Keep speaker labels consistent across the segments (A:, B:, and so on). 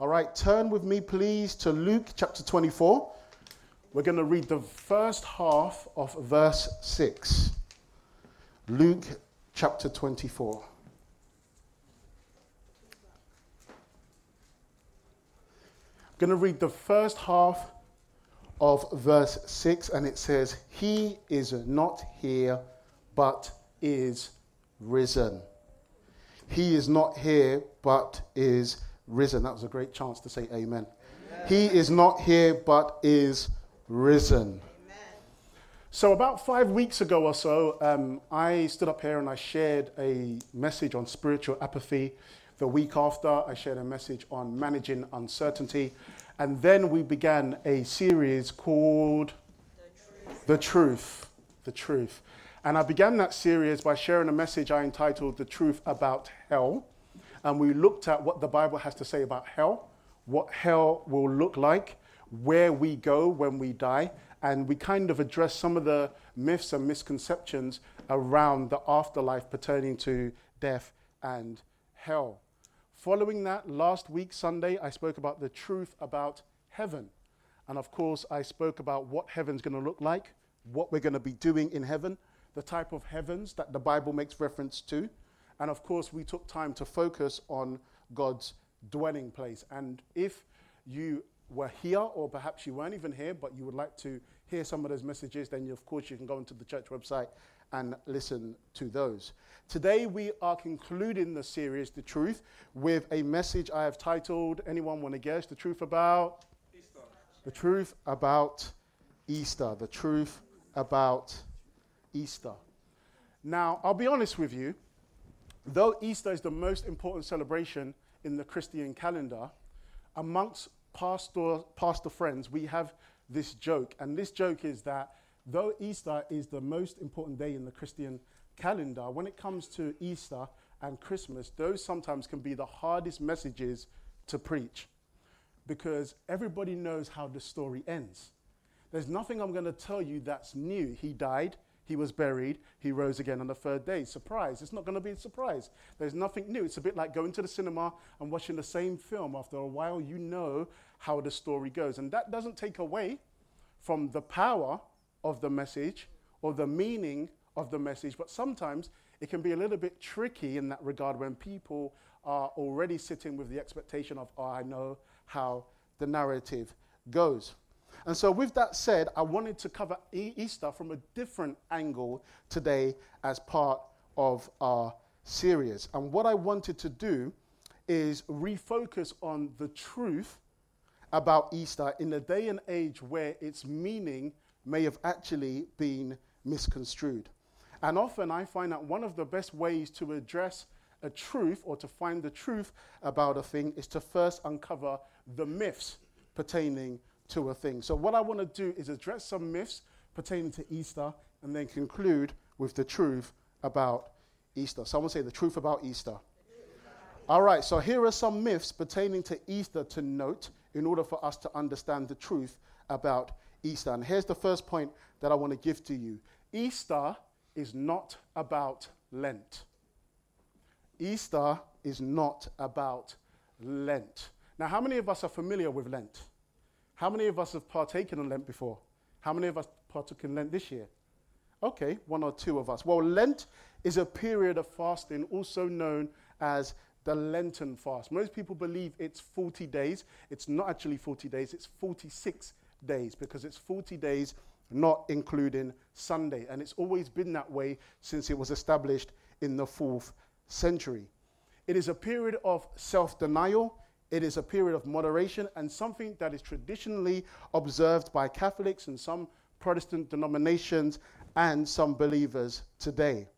A: All right, turn with me, please, to Luke chapter 24. We're going to read the first half of verse 6. Luke chapter 24. I'm going to read the first half of verse 6, and it says, He is not here, but is risen. He is not here, but is risen. That was a great chance to say amen. amen. He is not here, but is risen. So, about five weeks ago or so, um, I stood up here and I shared a message on spiritual apathy. The week after, I shared a message on managing uncertainty. And then we began a series called The Truth. The Truth. The Truth. And I began that series by sharing a message I entitled The Truth About Hell. And we looked at what the Bible has to say about hell, what hell will look like, where we go when we die. And we kind of addressed some of the myths and misconceptions around the afterlife pertaining to death and hell. Following that, last week, Sunday, I spoke about the truth about heaven. And of course, I spoke about what heaven's going to look like, what we're going to be doing in heaven, the type of heavens that the Bible makes reference to. And of course, we took time to focus on God's dwelling place. And if you were here, or perhaps you weren't even here, but you would like to hear some of those messages, then you, of course you can go into the church website and listen to those. Today we are concluding the series, The Truth, with a message I have titled, anyone want to guess? The truth about? Easter. The truth about Easter. The truth about Easter. Now, I'll be honest with you, though Easter is the most important celebration in the Christian calendar, amongst pastor, pastor friends, we have this joke. And this joke is that though Easter is the most important day in the Christian calendar, when it comes to Easter and Christmas, those sometimes can be the hardest messages to preach because everybody knows how the story ends. There's nothing I'm going to tell you that's new. He died, he was buried, he rose again on the third day. Surprise. It's not going to be a surprise. There's nothing new. It's a bit like going to the cinema and watching the same film. After a while, you know how the story goes. And that doesn't take away from the power of the message or the meaning of the message, but sometimes it can be a little bit tricky in that regard when people are already sitting with the expectation of, oh, I know how the narrative goes. And so, with that said, I wanted to cover Easter from a different angle today as part of our series. And what I wanted to do is refocus on the truth about Easter in a day and age where its meaning may have actually been misconstrued. And often I find that one of the best ways to address a truth or to find the truth about a thing is to first uncover the myths pertaining to a thing. So, what I want to do is address some myths pertaining to Easter and then conclude with the truth about Easter. Someone say the truth about Easter. All right, so here are some myths pertaining to Easter to note in order for us to understand the truth about Easter. And here's the first point that I want to give to you Easter is not about Lent. Easter is not about Lent. Now, how many of us are familiar with Lent? How many of us have partaken in Lent before? How many of us partook in Lent this year? Okay, one or two of us. Well, Lent is a period of fasting, also known as the Lenten fast. Most people believe it's 40 days. It's not actually 40 days, it's 46 days because it's 40 days not including Sunday. And it's always been that way since it was established in the fourth century. It is a period of self denial, it is a period of moderation, and something that is traditionally observed by Catholics and some Protestant denominations and some believers today.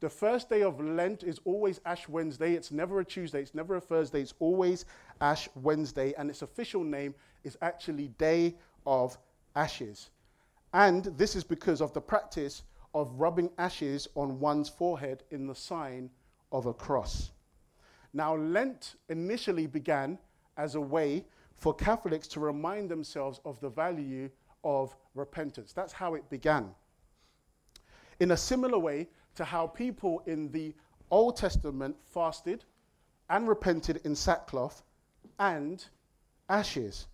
A: The first day of Lent is always Ash Wednesday. It's never a Tuesday, it's never a Thursday, it's always Ash Wednesday, and its official name is actually Day of Ashes. And this is because of the practice of rubbing ashes on one's forehead in the sign of a cross. Now, Lent initially began as a way for Catholics to remind themselves of the value of repentance. That's how it began. In a similar way to how people in the Old Testament fasted and repented in sackcloth and ashes.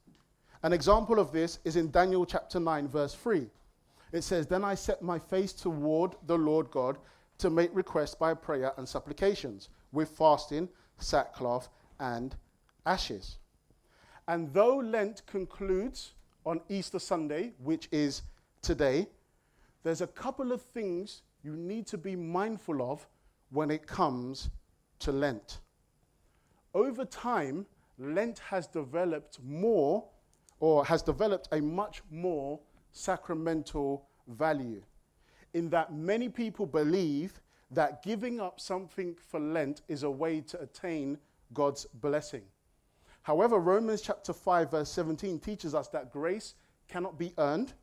A: An example of this is in Daniel chapter 9, verse 3. It says, Then I set my face toward the Lord God to make requests by prayer and supplications, with fasting, sackcloth, and ashes. And though Lent concludes on Easter Sunday, which is today, there's a couple of things you need to be mindful of when it comes to Lent. Over time, Lent has developed more or has developed a much more sacramental value in that many people believe that giving up something for Lent is a way to attain God's blessing. However, Romans chapter 5, verse 17 teaches us that grace cannot be earned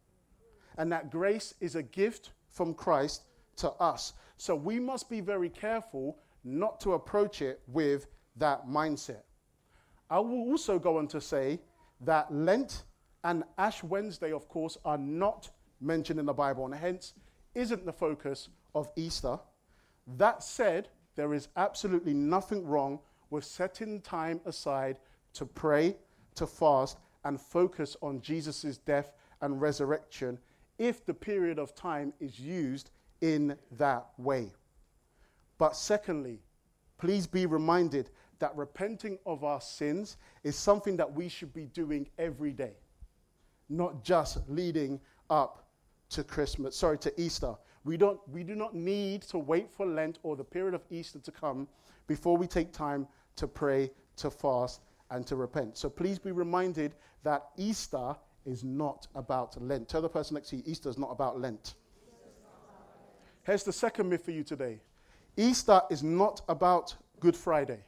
A: and that grace is a gift from Christ to us. So we must be very careful not to approach it with that mindset. I will also go on to say that Lent and Ash Wednesday, of course, are not mentioned in the Bible and hence isn't the focus of Easter. That said, there is absolutely nothing wrong with setting time aside to pray, to fast, and focus on Jesus' death and resurrection if the period of time is used in that way. But secondly, please be reminded that repenting of our sins is something that we should be doing every day, not just leading up to Christmas, sorry, to Easter. We, don't, we do not need to wait for Lent or the period of Easter to come before we take time to pray, to fast, and to repent. So please be reminded that Easter is not about Lent. Tell the person next to you, Easter is not about Lent. Here's the second myth for you today Easter is not about Good Friday.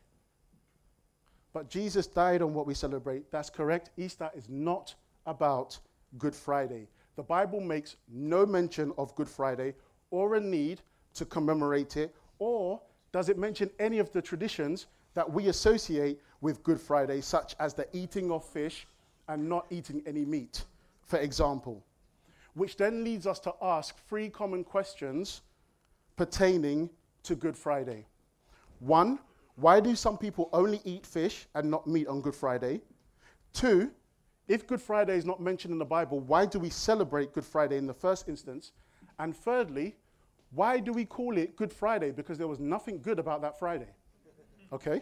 A: But Jesus died on what we celebrate. That's correct. Easter is not about Good Friday. The Bible makes no mention of Good Friday or a need to commemorate it, or does it mention any of the traditions that we associate with Good Friday, such as the eating of fish and not eating any meat, for example? Which then leads us to ask three common questions pertaining to Good Friday. One, why do some people only eat fish and not meat on Good Friday? Two, if Good Friday is not mentioned in the Bible, why do we celebrate Good Friday in the first instance? And thirdly, why do we call it Good Friday? Because there was nothing good about that Friday. Okay?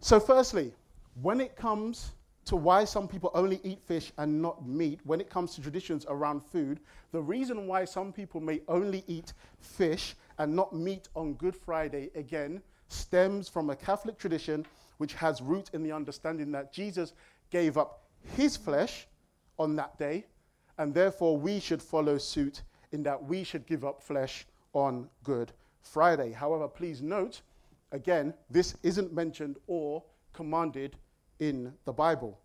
A: So, firstly, when it comes to why some people only eat fish and not meat, when it comes to traditions around food, the reason why some people may only eat fish and not meat on Good Friday, again, stems from a Catholic tradition which has root in the understanding that Jesus gave up his flesh on that day, and therefore we should follow suit in that we should give up flesh on Good Friday. However, please note, again, this isn't mentioned or commanded in the Bible.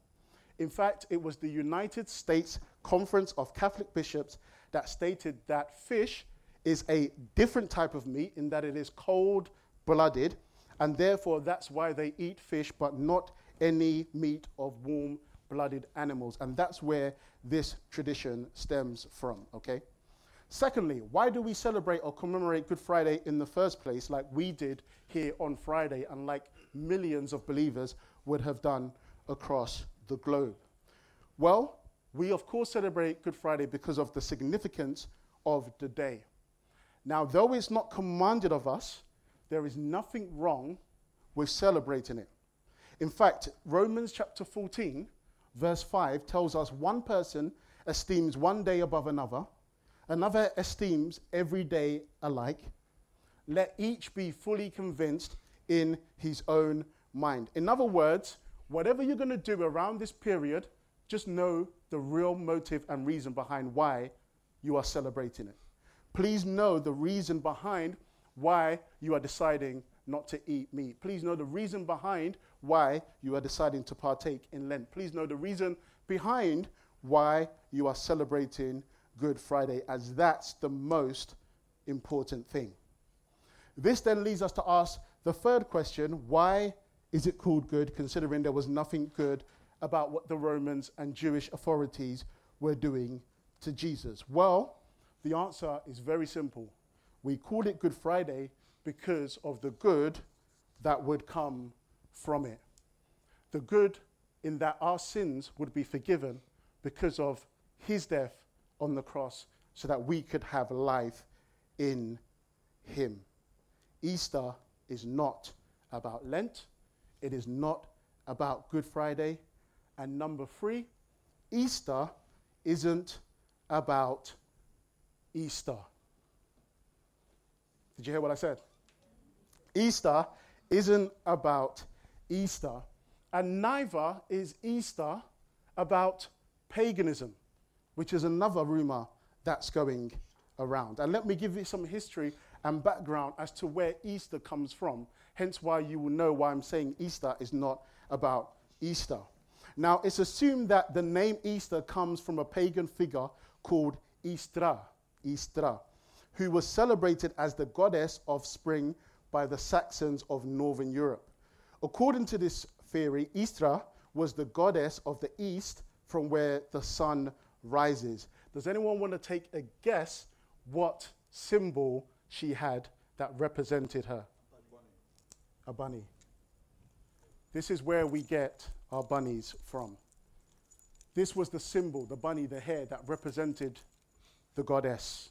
A: In fact, it was the United States Conference of Catholic Bishops that stated that fish is a different type of meat in that it is cold blooded, and therefore that's why they eat fish but not any meat of warm blooded animals. And that's where this tradition stems from, okay? Secondly, why do we celebrate or commemorate Good Friday in the first place, like we did here on Friday, and like millions of believers would have done across the globe? Well, we of course celebrate Good Friday because of the significance of the day. Now, though it's not commanded of us, there is nothing wrong with celebrating it. In fact, Romans chapter 14, verse 5 tells us one person esteems one day above another, another esteems every day alike. Let each be fully convinced in his own mind. In other words, whatever you're going to do around this period, just know the real motive and reason behind why you are celebrating it. Please know the reason behind why you are deciding not to eat meat. Please know the reason behind why you are deciding to partake in Lent. Please know the reason behind why you are celebrating Good Friday, as that's the most important thing. This then leads us to ask the third question why is it called good, considering there was nothing good about what the Romans and Jewish authorities were doing to Jesus? Well, the answer is very simple. We call it Good Friday because of the good that would come from it. The good in that our sins would be forgiven because of his death on the cross so that we could have life in him. Easter is not about Lent, it is not about Good Friday. And number three, Easter isn't about Easter. Did you hear what I said? Easter isn't about Easter, and neither is Easter about paganism, which is another rumor that's going around. And let me give you some history and background as to where Easter comes from, hence why you will know why I'm saying Easter is not about Easter. Now, it's assumed that the name Easter comes from a pagan figure called Istra, Istra, who was celebrated as the goddess of spring by the Saxons of northern Europe. According to this theory, Istra was the goddess of the east from where the sun rises. Does anyone want to take a guess what symbol she had that represented her? A bunny. This is where we get our bunnies from. This was the symbol, the bunny, the hare that represented the goddess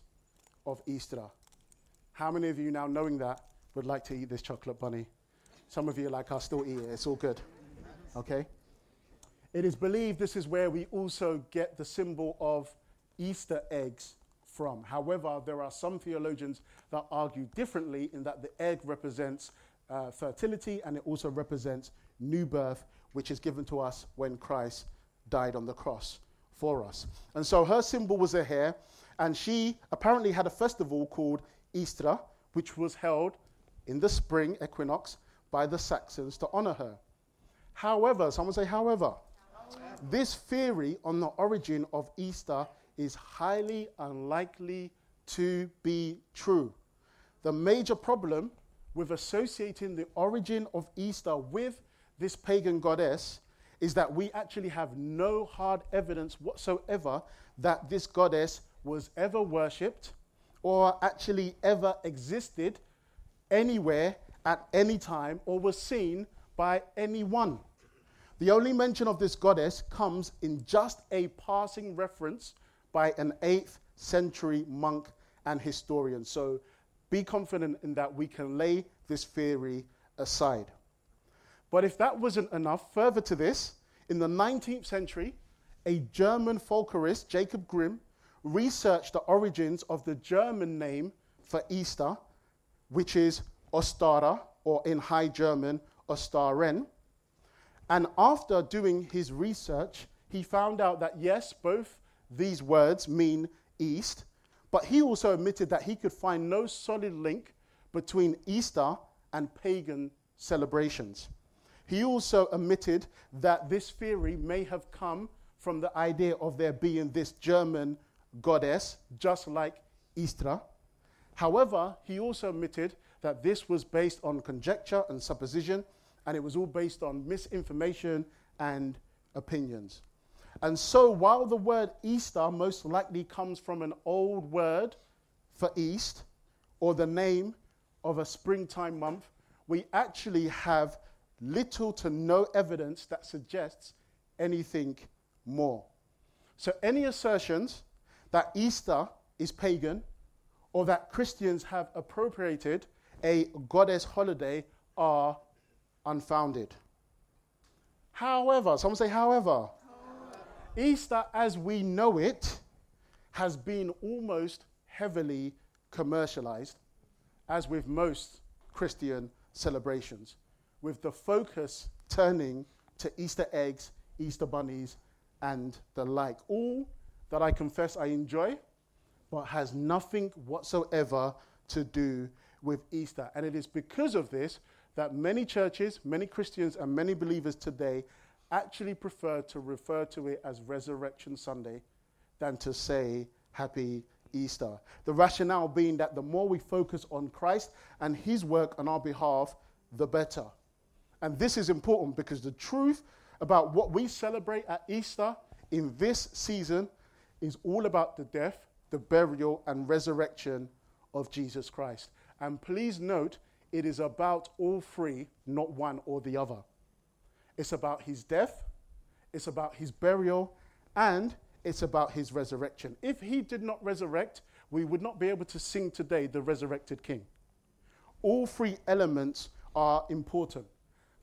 A: of Easter. How many of you now knowing that would like to eat this chocolate bunny? Some of you are like, I'll still eat it. It's all good. Okay? It is believed this is where we also get the symbol of Easter eggs from. However, there are some theologians that argue differently in that the egg represents uh, fertility and it also represents new birth, which is given to us when Christ died on the cross for us. And so her symbol was a hare, and she apparently had a festival called Easter, which was held in the spring equinox by the Saxons to honor her. However, someone say, however, however. This theory on the origin of Easter is highly unlikely to be true. The major problem with associating the origin of Easter with this pagan goddess is that we actually have no hard evidence whatsoever that this goddess was ever worshipped or actually ever existed anywhere at any time or was seen by anyone. The only mention of this goddess comes in just a passing reference by an 8th century monk and historian. So be confident in that we can lay this theory aside. But if that wasn't enough, further to this, in the 19th century, a German folklorist, Jacob Grimm, researched the origins of the German name for Easter, which is Ostara, or in High German, Ostaren. And after doing his research, he found out that yes, both these words mean east, but he also admitted that he could find no solid link between Easter and pagan celebrations. He also admitted that this theory may have come from the idea of there being this German goddess, just like Istra. However, he also admitted that this was based on conjecture and supposition, and it was all based on misinformation and opinions. And so, while the word Easter most likely comes from an old word for east or the name of a springtime month, we actually have little to no evidence that suggests anything more. So, any assertions that Easter is pagan or that Christians have appropriated a goddess holiday are unfounded. However, someone say, however, Easter as we know it has been almost heavily commercialized, as with most Christian celebrations, with the focus turning to Easter eggs, Easter bunnies, and the like. All that I confess I enjoy, but has nothing whatsoever to do with Easter. And it is because of this that many churches, many Christians, and many believers today actually prefer to refer to it as Resurrection Sunday than to say Happy Easter. The rationale being that the more we focus on Christ and his work on our behalf, the better. And this is important because the truth about what we celebrate at Easter in this season is all about the death, the burial, and resurrection of Jesus Christ. And please note, it is about all three, not one or the other. it's about his death, it's about his burial, and it's about his resurrection. If he did not resurrect, we would not be able to sing today the resurrected king. All three elements are important.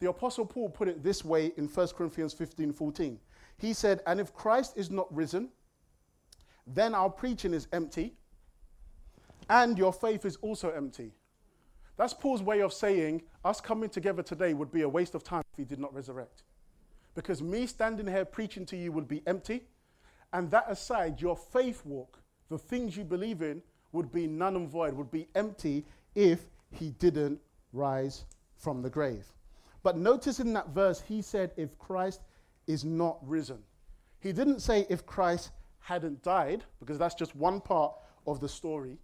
A: The Apostle Paul put it this way in 1 Corinthians 15 14. He said, And if Christ is not risen, then our preaching is empty, and your faith is also empty. That's Paul's way of saying us coming together today would be a waste of time if he did not resurrect. Because me standing here preaching to you would be empty, and that aside, your faith walk, the things you believe in, would be none and void, would be empty if he didn't rise from the grave. But notice in that verse, he said, if Christ is not risen. He didn't say if Christ hadn't died, because that's just one part of the story.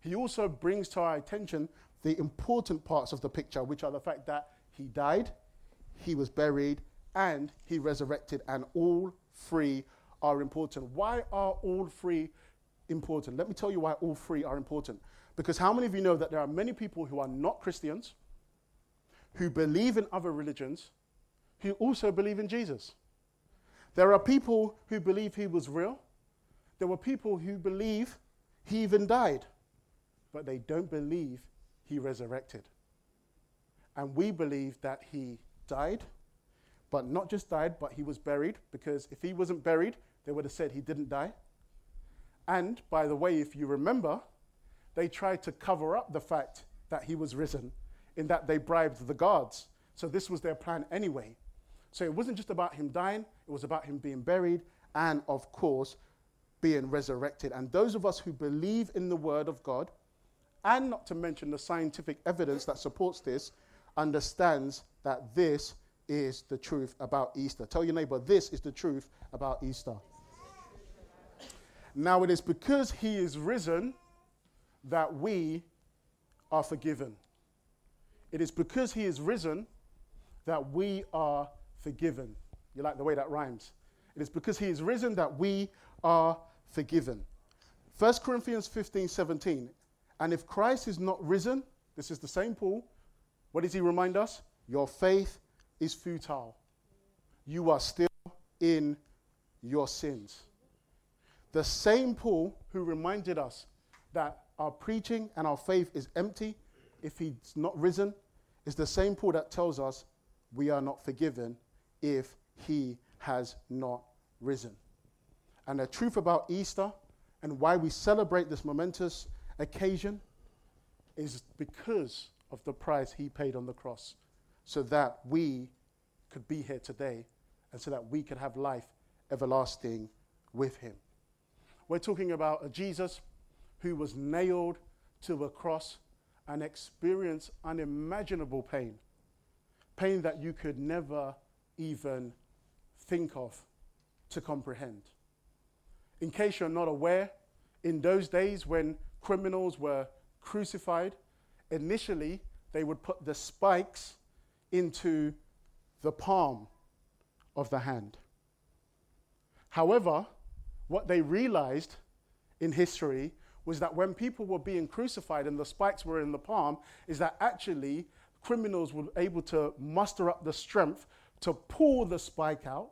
A: He also brings to our attention the important parts of the picture, which are the fact that he died, he was buried, and he resurrected, and all three are important. Why are all three important? Let me tell you why all three are important. Because how many of you know that there are many people who are not Christians, who believe in other religions, who also believe in Jesus? There are people who believe he was real. There were people who believe he even died, but they don't believe he resurrected. And we believe that he died, but not just died, but he was buried, because if he wasn't buried, they would have said he didn't die. And by the way, if you remember, they tried to cover up the fact that he was risen in that they bribed the guards. So this was their plan anyway. So it wasn't just about him dying, it was about him being buried and, of course, being resurrected. And those of us who believe in the word of God, and not to mention the scientific evidence that supports this, understands that this is the truth about Easter. Tell your neighbor, this is the truth about Easter. Now, it is because he is risen that we are forgiven. It is because he is risen that we are forgiven. You like the way that rhymes? It is because he is risen that we are forgiven. 1 Corinthians 15 17. And if Christ is not risen, this is the same Paul, what does he remind us? Your faith is futile. You are still in your sins. The same Paul who reminded us that our preaching and our faith is empty if he's not risen is the same Paul that tells us we are not forgiven if he has not risen. And the truth about Easter and why we celebrate this momentous occasion is because of the price he paid on the cross so that we could be here today and so that we could have life everlasting with him. We're talking about a Jesus who was nailed to a cross and experienced unimaginable pain, pain that you could never even think of to comprehend. In case you're not aware, in those days when criminals were crucified, initially they would put the spikes into the palm of the hand. However, what they realized in history was that when people were being crucified and the spikes were in the palm, is that actually criminals were able to muster up the strength to pull the spike out,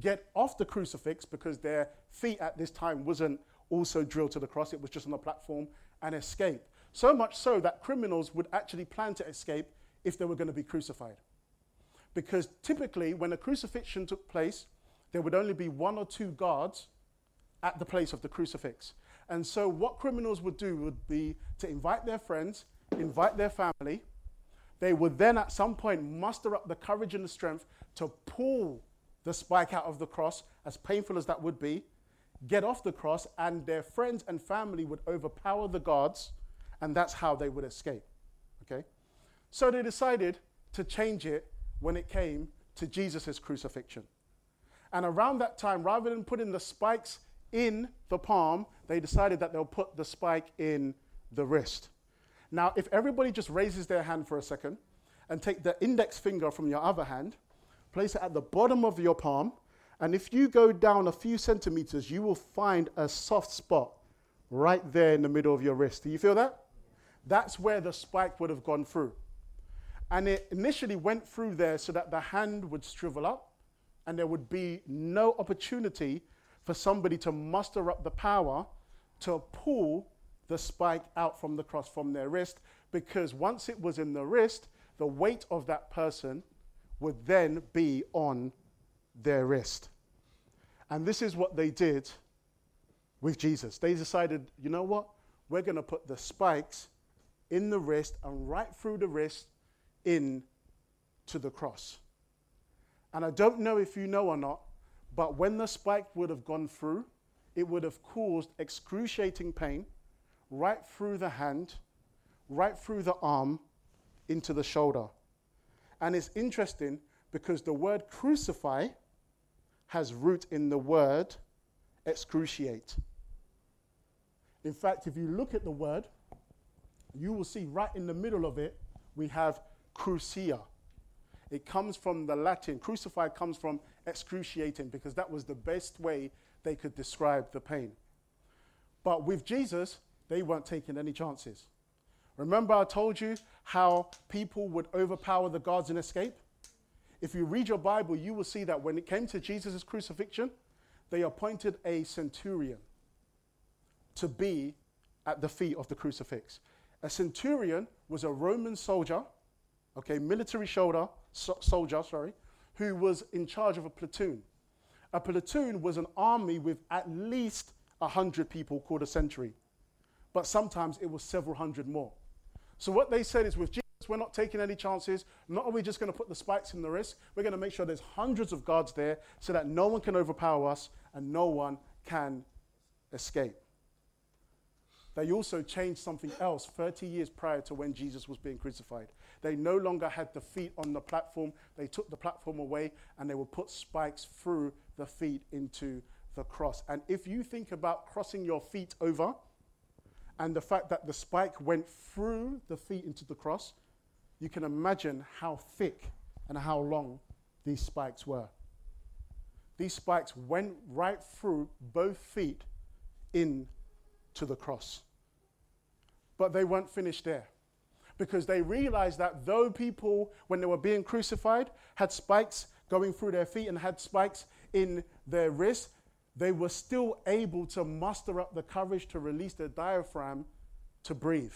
A: get off the crucifix because their feet at this time wasn't also drilled to the cross, it was just on the platform, and escape. So much so that criminals would actually plan to escape if they were going to be crucified. Because typically, when a crucifixion took place, there would only be one or two guards at the place of the crucifix. And so, what criminals would do would be to invite their friends, invite their family. They would then, at some point, muster up the courage and the strength to pull the spike out of the cross, as painful as that would be, get off the cross, and their friends and family would overpower the guards, and that's how they would escape. Okay? So, they decided to change it when it came to Jesus' crucifixion. And around that time, rather than putting the spikes in the palm, they decided that they'll put the spike in the wrist. Now, if everybody just raises their hand for a second and take the index finger from your other hand, place it at the bottom of your palm, and if you go down a few centimeters, you will find a soft spot right there in the middle of your wrist. Do you feel that? That's where the spike would have gone through. And it initially went through there so that the hand would shrivel up and there would be no opportunity for somebody to muster up the power to pull the spike out from the cross from their wrist because once it was in the wrist, the weight of that person would then be on their wrist. And this is what they did with Jesus. They decided, you know what? We're going to put the spikes in the wrist and right through the wrist in to the cross. And I don't know if you know or not, but when the spike would have gone through, it would have caused excruciating pain right through the hand, right through the arm, into the shoulder. And it's interesting because the word crucify has root in the word excruciate. In fact, if you look at the word, you will see right in the middle of it, we have crucia. It comes from the Latin, crucified comes from excruciating because that was the best way they could describe the pain. But with Jesus, they weren't taking any chances. Remember, I told you how people would overpower the guards and escape? If you read your Bible, you will see that when it came to Jesus' crucifixion, they appointed a centurion to be at the feet of the crucifix. A centurion was a Roman soldier, okay, military shoulder, so, soldier, sorry, who was in charge of a platoon. A platoon was an army with at least 100 people called a century, but sometimes it was several hundred more. So what they said is with Jesus, we're not taking any chances. Not are we just going to put the spikes in the wrist, we're going to make sure there's hundreds of guards there so that no one can overpower us and no one can escape. They also changed something else 30 years prior to when Jesus was being crucified. They no longer had the feet on the platform, they took the platform away and they would put spikes through the feet into the cross. And if you think about crossing your feet over, and the fact that the spike went through the feet into the cross, you can imagine how thick and how long these spikes were. These spikes went right through both feet into the cross. But they weren't finished there because they realized that though people, when they were being crucified, had spikes going through their feet and had spikes in their wrists, they were still able to muster up the courage to release their diaphragm to breathe.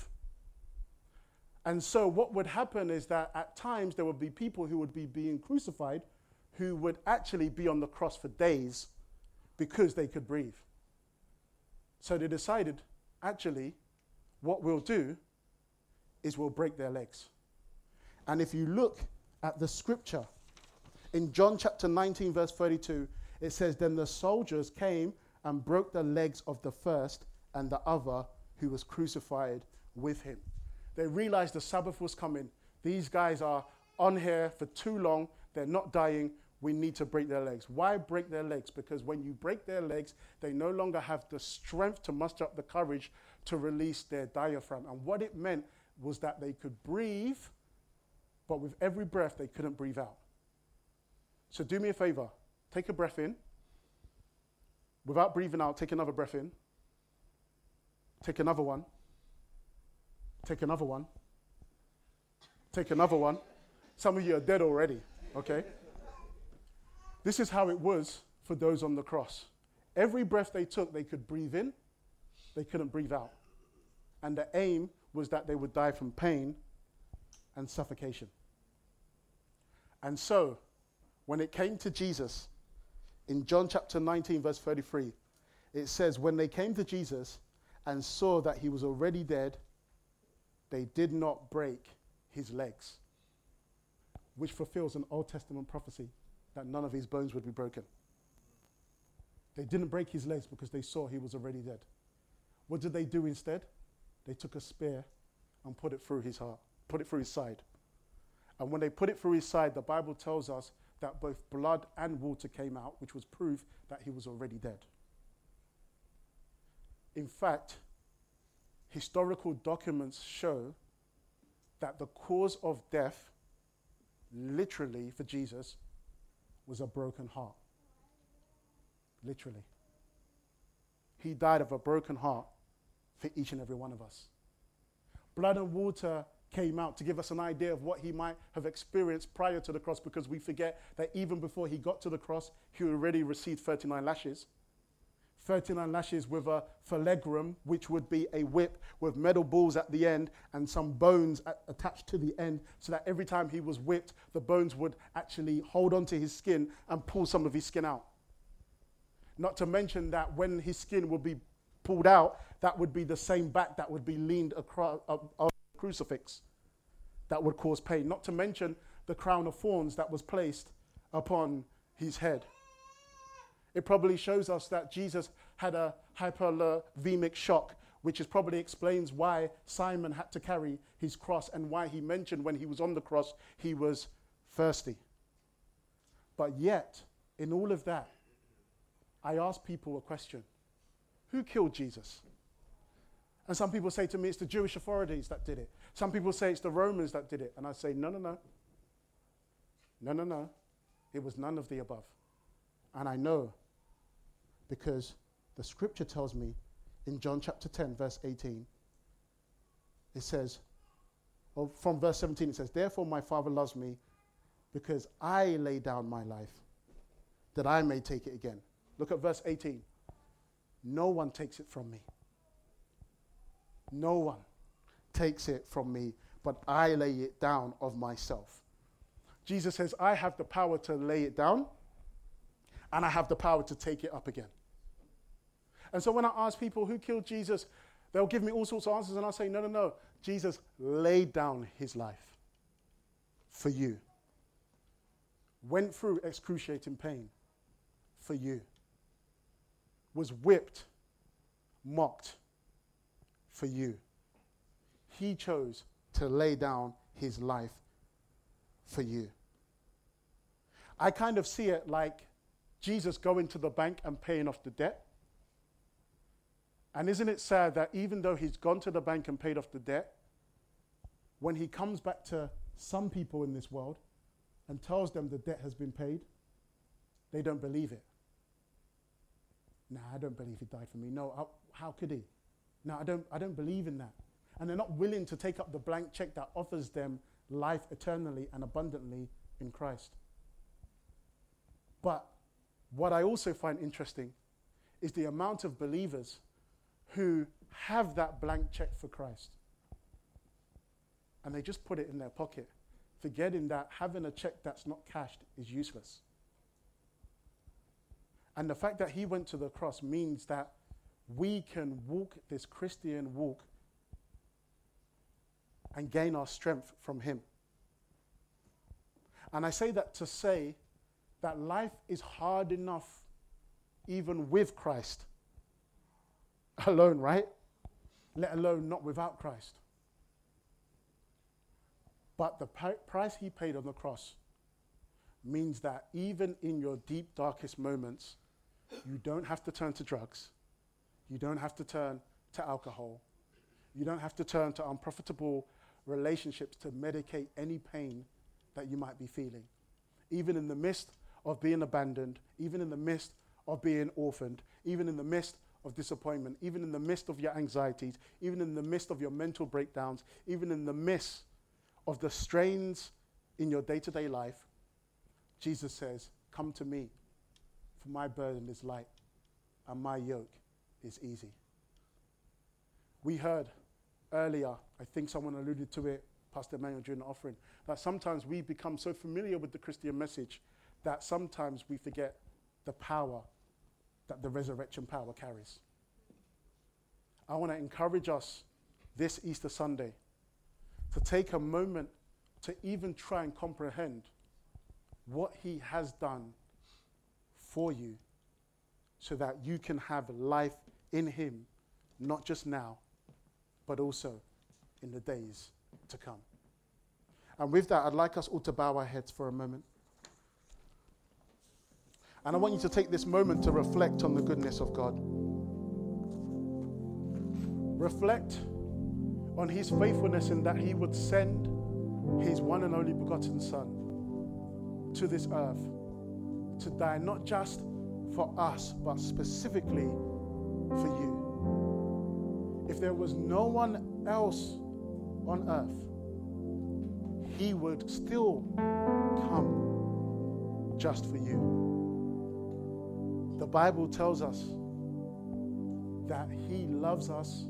A: And so, what would happen is that at times there would be people who would be being crucified who would actually be on the cross for days because they could breathe. So, they decided actually, what we'll do is we'll break their legs. And if you look at the scripture in John chapter 19, verse 32, it says, Then the soldiers came and broke the legs of the first and the other who was crucified with him. They realized the Sabbath was coming. These guys are on here for too long. They're not dying. We need to break their legs. Why break their legs? Because when you break their legs, they no longer have the strength to muster up the courage to release their diaphragm. And what it meant was that they could breathe, but with every breath, they couldn't breathe out. So do me a favor Take a breath in. Without breathing out, take another breath in. Take another one. Take another one. Take another one. Some of you are dead already, okay? This is how it was for those on the cross. Every breath they took, they could breathe in, they couldn't breathe out. And the aim was that they would die from pain and suffocation. And so, when it came to Jesus, in John chapter 19, verse 33, it says, When they came to Jesus and saw that he was already dead, they did not break his legs, which fulfills an Old Testament prophecy that none of his bones would be broken. They didn't break his legs because they saw he was already dead. What did they do instead? They took a spear and put it through his heart, put it through his side. And when they put it through his side, the Bible tells us that both blood and water came out, which was proof that he was already dead. In fact, historical documents show that the cause of death, literally for Jesus, was a broken heart. Literally. He died of a broken heart for each and every one of us. Blood and water came out to give us an idea of what he might have experienced prior to the cross because we forget that even before he got to the cross, he already received 39 lashes. 39 lashes with a flagellum, which would be a whip with metal balls at the end and some bones at, attached to the end, so that every time he was whipped, the bones would actually hold onto his skin and pull some of his skin out. Not to mention that when his skin would be pulled out, that would be the same back that would be leaned across a uh, uh, crucifix that would cause pain. Not to mention the crown of thorns that was placed upon his head. It probably shows us that Jesus had a hypothalamic shock, which is probably explains why Simon had to carry his cross and why he mentioned when he was on the cross he was thirsty. But yet, in all of that, I ask people a question Who killed Jesus? And some people say to me, it's the Jewish authorities that did it. Some people say it's the Romans that did it. And I say, no, no, no. No, no, no. It was none of the above. And I know because the scripture tells me in John chapter 10, verse 18, it says, or from verse 17, it says, Therefore my Father loves me because I lay down my life that I may take it again. Look at verse 18. No one takes it from me. No one takes it from me, but I lay it down of myself. Jesus says, I have the power to lay it down, and I have the power to take it up again. And so when I ask people who killed Jesus, they'll give me all sorts of answers, and I'll say, no, no, no. Jesus laid down his life for you, went through excruciating pain for you, was whipped, mocked for you. He chose to lay down his life for you. I kind of see it like Jesus going to the bank and paying off the debt. And isn't it sad that even though he's gone to the bank and paid off the debt, when he comes back to some people in this world and tells them the debt has been paid, they don't believe it. Nah, I don't believe he died for me. No, how, how could he? No, I don't, I don't believe in that. And they're not willing to take up the blank check that offers them life eternally and abundantly in Christ. But what I also find interesting is the amount of believers who have that blank check for Christ and they just put it in their pocket, forgetting that having a check that's not cashed is useless. And the fact that he went to the cross means that we can walk this Christian walk and gain our strength from him. And I say that to say that life is hard enough even with Christ alone, right? Let alone not without Christ. But the price he paid on the cross means that even in your deep, darkest moments, you don't have to turn to drugs. You don't have to turn to alcohol. You don't have to turn to unprofitable relationships to medicate any pain that you might be feeling. Even in the midst of being abandoned, even in the midst of being orphaned, even in the midst of disappointment, even in the midst of your anxieties, even in the midst of your mental breakdowns, even in the midst of the strains in your day to day life, Jesus says, Come to me, for my burden is light and my yoke is easy. We heard earlier, I think someone alluded to it, Pastor Emmanuel, during the offering, that sometimes we become so familiar with the Christian message that sometimes we forget the power that the resurrection power carries. I want to encourage us this Easter Sunday to take a moment to even try and comprehend what He has done for you so that you can have life in Him, not just now, but also in the days to come. And with that, I'd like us all to bow our heads for a moment. And I want you to take this moment to reflect on the goodness of God. Reflect on His faithfulness in that He would send His one and only begotten Son to this earth to die not just for us, but specifically for you. If there was no one else on earth he would still come just for you. The Bible tells us that he loves us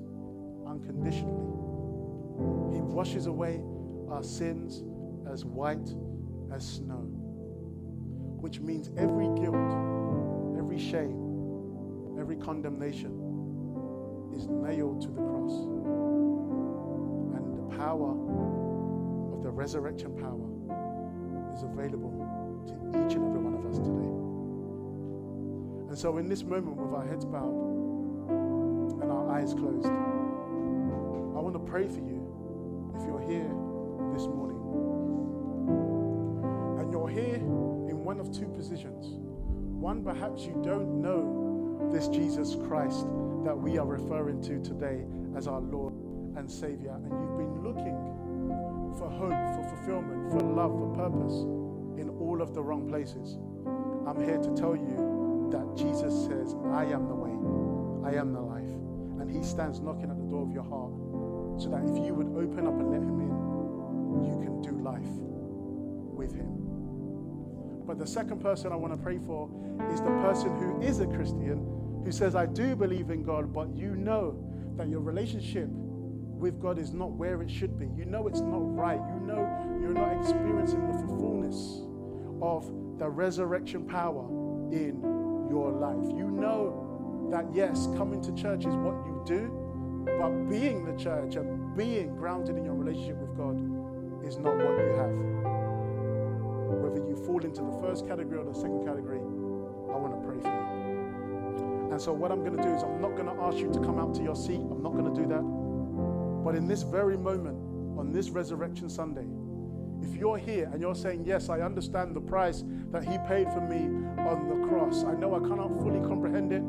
A: unconditionally. He washes away our sins as white as snow, which means every guilt, every shame, every condemnation is nailed to the cross. And the power of the resurrection power is available so, in this moment, with our heads bowed and our eyes closed, I want to pray for you if you're here this morning. And you're here in one of two positions. One, perhaps you don't know this Jesus Christ that we are referring to today as our Lord and Savior, and you've been looking for hope, for fulfillment, for love, for purpose in all of the wrong places. I'm here to tell you that Jesus says, I am the way, I am the life. And He stands knocking at the door of your heart so that if you would open up and let Him in, you can do life with Him. But the second person I want to pray for is the person who is a Christian who says, I do believe in God, but you know that your relationship with God is not where it should be. You know it's not right. You know you're not experiencing the fullness of the resurrection power in your life. You know that, yes, coming to church is what you do, but being the church and being grounded in your relationship with God is not what you have. Whether you fall into the first category or the second category, I want to pray for you. And so, what I'm going to do is, I'm not going to ask you to come out to your seat. I'm not going to do that. But in this very moment, on this Resurrection Sunday, if you're here and you're saying, Yes, I understand the price that He paid for me on the cross, I know I cannot fully comprehend it,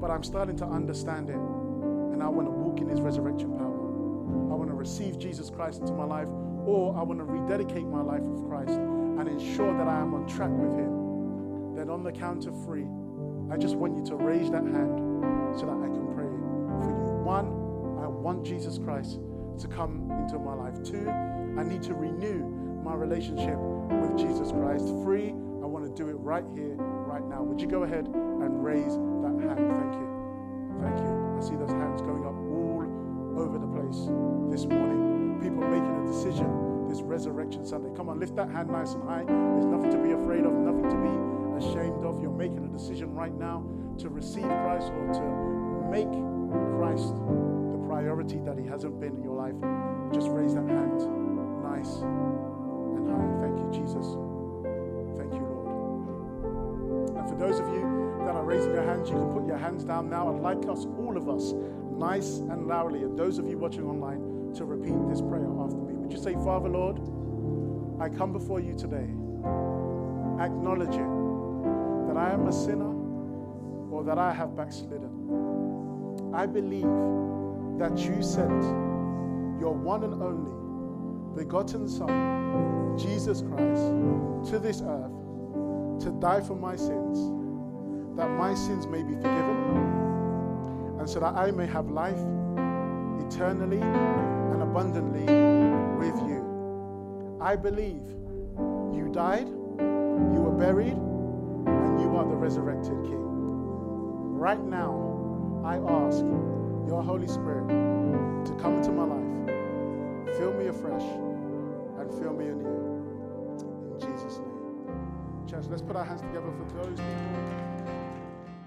A: but I'm starting to understand it. And I want to walk in His resurrection power. I want to receive Jesus Christ into my life, or I want to rededicate my life with Christ and ensure that I am on track with Him. Then, on the count of three, I just want you to raise that hand so that I can pray for you. One, I want Jesus Christ to come into my life. Two, I need to renew my relationship with Jesus Christ. Free, I want to do it right here, right now. Would you go ahead and raise that hand? Thank you. Thank you. I see those hands going up all over the place this morning. People making a decision this Resurrection Sunday. Come on, lift that hand nice and high. There's nothing to be afraid of, nothing to be ashamed of. You're making a decision right now to receive Christ or to make Christ the priority that He hasn't been in your life. Just raise that hand and high. Thank you, Jesus. Thank you, Lord. And for those of you that are raising your hands, you can put your hands down now. I'd like us, all of us, nice and loudly, and those of you watching online, to repeat this prayer after me. Would you say, Father, Lord, I come before you today, acknowledging that I am a sinner or that I have backslidden. I believe that you sent your one and only begotten Son, Jesus Christ, to this earth to die for my sins, that my sins may be forgiven, and so that I may have life eternally and abundantly with you. I believe you died, you were buried, and you are the resurrected King. Right now, I ask your Holy Spirit to come into my life, fill me afresh, fill me anew. In Jesus' name. Church, let's put our hands together for those.